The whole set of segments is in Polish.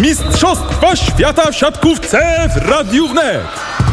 Mistrzostwa Świata w siatkówce w Radiu Wnet.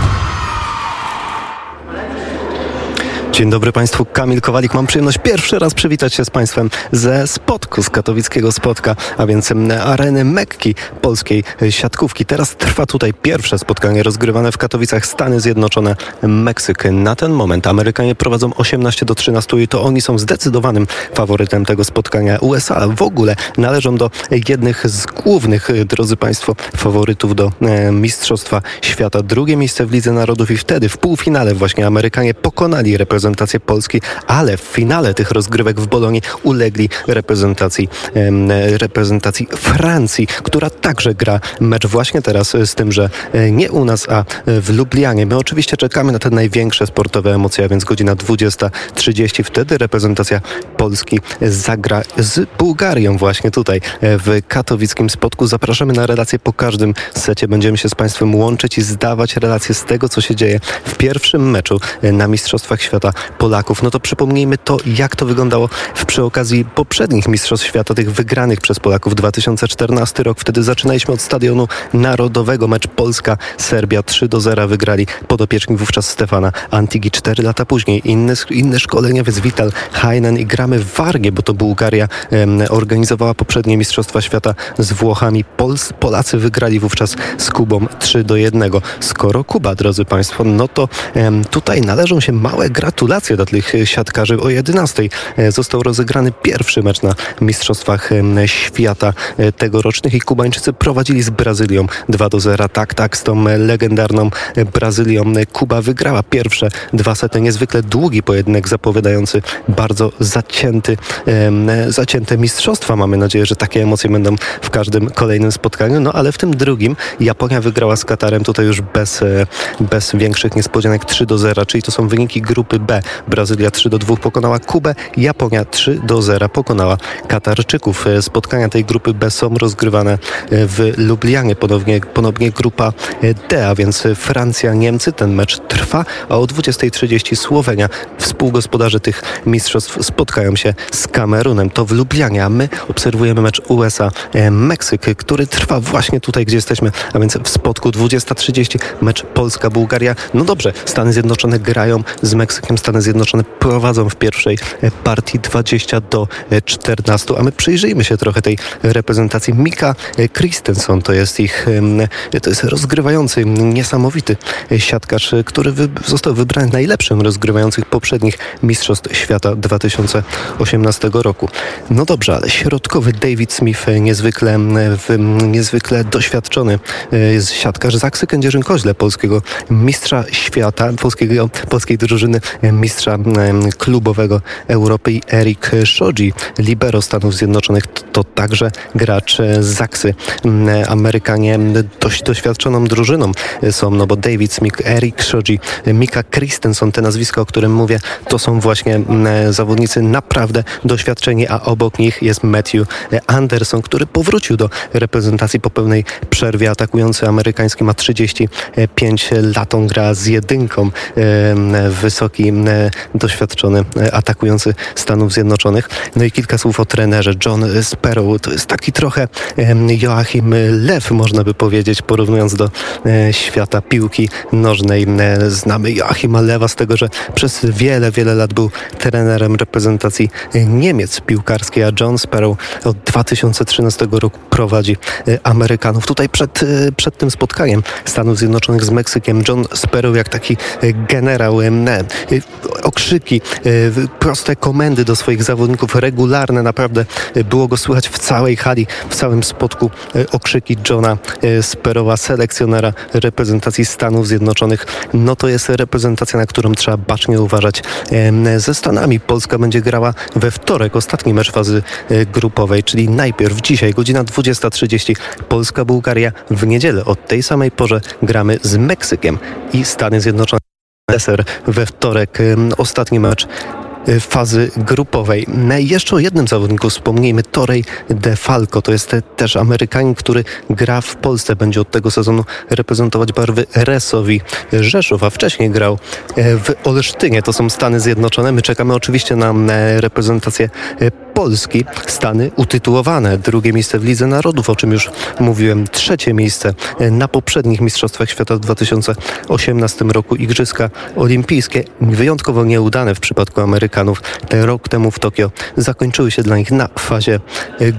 Dzień dobry Państwu, Kamil Kowalik. Mam przyjemność pierwszy raz przywitać się z Państwem ze Spotku, z katowickiego Spotka, a więc areny Mekki polskiej siatkówki. Teraz trwa tutaj pierwsze spotkanie rozgrywane w Katowicach Stany Zjednoczone, Meksyk. Na ten moment Amerykanie prowadzą 18 do 13 i to oni są zdecydowanym faworytem tego spotkania. USA w ogóle należą do jednych z głównych, drodzy Państwo, faworytów do e, Mistrzostwa Świata. Drugie miejsce w Lidze Narodów i wtedy w półfinale właśnie Amerykanie pokonali reprezentację reprezentację Polski, ale w finale tych rozgrywek w Bolonii ulegli reprezentacji, reprezentacji Francji, która także gra mecz właśnie teraz z tym, że e, nie u nas, a w Lublianie. My oczywiście czekamy na te największe sportowe emocje, a więc godzina 20.30. Wtedy reprezentacja Polski zagra z Bułgarią właśnie tutaj e, w katowickim spotku. Zapraszamy na relacje po każdym secie. Będziemy się z Państwem łączyć i zdawać relacje z tego, co się dzieje w pierwszym meczu e, na Mistrzostwach Świata Polaków. No to przypomnijmy to, jak to wyglądało w, przy okazji poprzednich Mistrzostw Świata, tych wygranych przez Polaków 2014 rok. Wtedy zaczynaliśmy od Stadionu Narodowego. Mecz Polska-Serbia 3 do 0 wygrali podopieczni wówczas Stefana Antigi. Cztery lata później inne, inne szkoleniowiec Vital Heinen i gramy w Wargie, bo to Bułgaria em, organizowała poprzednie Mistrzostwa Świata z Włochami. Pols, Polacy wygrali wówczas z Kubą 3 do 1. Skoro Kuba, drodzy Państwo, no to em, tutaj należą się małe gratulacje gratulacje dla tych siatkarzy. O 11 e, został rozegrany pierwszy mecz na Mistrzostwach Świata e, tegorocznych i Kubańczycy prowadzili z Brazylią 2 do 0. Tak, tak, z tą legendarną Brazylią Kuba wygrała pierwsze dwa sety. Niezwykle długi pojedynek zapowiadający bardzo zacięty, zacięte mistrzostwa. Mamy nadzieję, że takie emocje będą w każdym kolejnym spotkaniu. No ale w tym drugim Japonia wygrała z Katarem tutaj już bez, e, bez większych niespodzianek 3 do 0, czyli to są wyniki grupy B. Brazylia 3 do 2 pokonała Kubę, Japonia 3 do 0 pokonała Katarczyków. E, spotkania tej grupy B są rozgrywane e, w Lublianie, ponownie, ponownie grupa e, D, a więc Francja, Niemcy. Ten mecz trwa, a o 20.30 Słowenia, współgospodarze tych mistrzostw, spotkają się z Kamerunem. To w Lublianie, a my obserwujemy mecz USA-Meksyk, który trwa właśnie tutaj, gdzie jesteśmy, a więc w spotku 20.30 mecz Polska-Bułgaria. No dobrze, Stany Zjednoczone grają z Meksykiem Stany Zjednoczone prowadzą w pierwszej partii 20 do 14, a my przyjrzyjmy się trochę tej reprezentacji. Mika Christensen to jest ich, to jest rozgrywający, niesamowity siatkarz, który został wybrany najlepszym rozgrywających poprzednich Mistrzostw Świata 2018 roku. No dobrze, ale środkowy David Smith, niezwykle, niezwykle doświadczony siatkarz Zaksy Kędzierzyn-Koźle, polskiego mistrza świata, polskiego, polskiej drużyny mistrza klubowego Europy i Erik Shoji, libero Stanów Zjednoczonych, to także gracz z Zaksy. Amerykanie dość doświadczoną drużyną są, no bo David Smith, Erik Shoji, Mika Christensen, te nazwiska, o którym mówię, to są właśnie zawodnicy naprawdę doświadczeni, a obok nich jest Matthew Anderson, który powrócił do reprezentacji po pewnej przerwie. Atakujący amerykański ma 35 lat, on gra z jedynką, wysoki doświadczony e, atakujący Stanów Zjednoczonych. No i kilka słów o trenerze. John Sparrow to jest taki trochę Joachim Lew, można by powiedzieć, porównując do e, świata piłki nożnej. Znamy Joachima Lewa z tego, że przez wiele, wiele lat był trenerem reprezentacji Niemiec piłkarskiej, a John Sparrow od 2013 roku prowadzi Amerykanów. Tutaj przed, przed tym spotkaniem Stanów Zjednoczonych z Meksykiem John Sparrow jak taki generał okrzyki, e, proste komendy do swoich zawodników, regularne naprawdę e, było go słychać w całej hali, w całym spotku e, okrzyki Johna Sperowa, selekcjonera reprezentacji Stanów Zjednoczonych. No to jest reprezentacja, na którą trzeba bacznie uważać. Ze Stanami Polska będzie grała we wtorek, ostatni mecz fazy grupowej, czyli najpierw dzisiaj, godzina 20.30 Polska-Bułgaria, w niedzielę o tej samej porze gramy z Meksykiem i Stany Zjednoczone deser we wtorek. Ostatni mecz y, fazy grupowej. Jeszcze o jednym zawodniku wspomnijmy, Torej De Falco. To jest też Amerykanin, który gra w Polsce. Będzie od tego sezonu reprezentować barwy Resowi Rzeszów, a wcześniej grał e, w Olsztynie. To są Stany Zjednoczone. My czekamy oczywiście na reprezentację Polski. Stany utytułowane. Drugie miejsce w Lidze Narodów, o czym już mówiłem. Trzecie miejsce na poprzednich Mistrzostwach Świata w 2018 roku. Igrzyska olimpijskie, wyjątkowo nieudane w przypadku Amerykanów. Rok temu w Tokio zakończyły się dla nich na fazie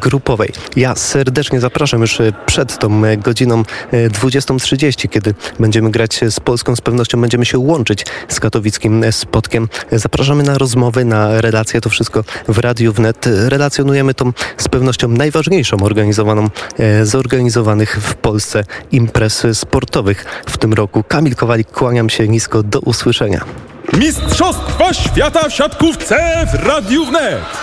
grupowej. Ja serdecznie zapraszam już przed tą godziną 20.30, kiedy będziemy grać z Polską. Z pewnością będziemy się łączyć z katowickim spotkiem. Zapraszamy na rozmowy, na relacje. To wszystko w Radiu Wnet. Relacjonujemy tą z pewnością najważniejszą organizowaną, e, zorganizowanych w Polsce imprez sportowych w tym roku. Kamil Kowalik, kłaniam się nisko. Do usłyszenia. Mistrzostwa Świata w siatkówce w Radiu Wnet.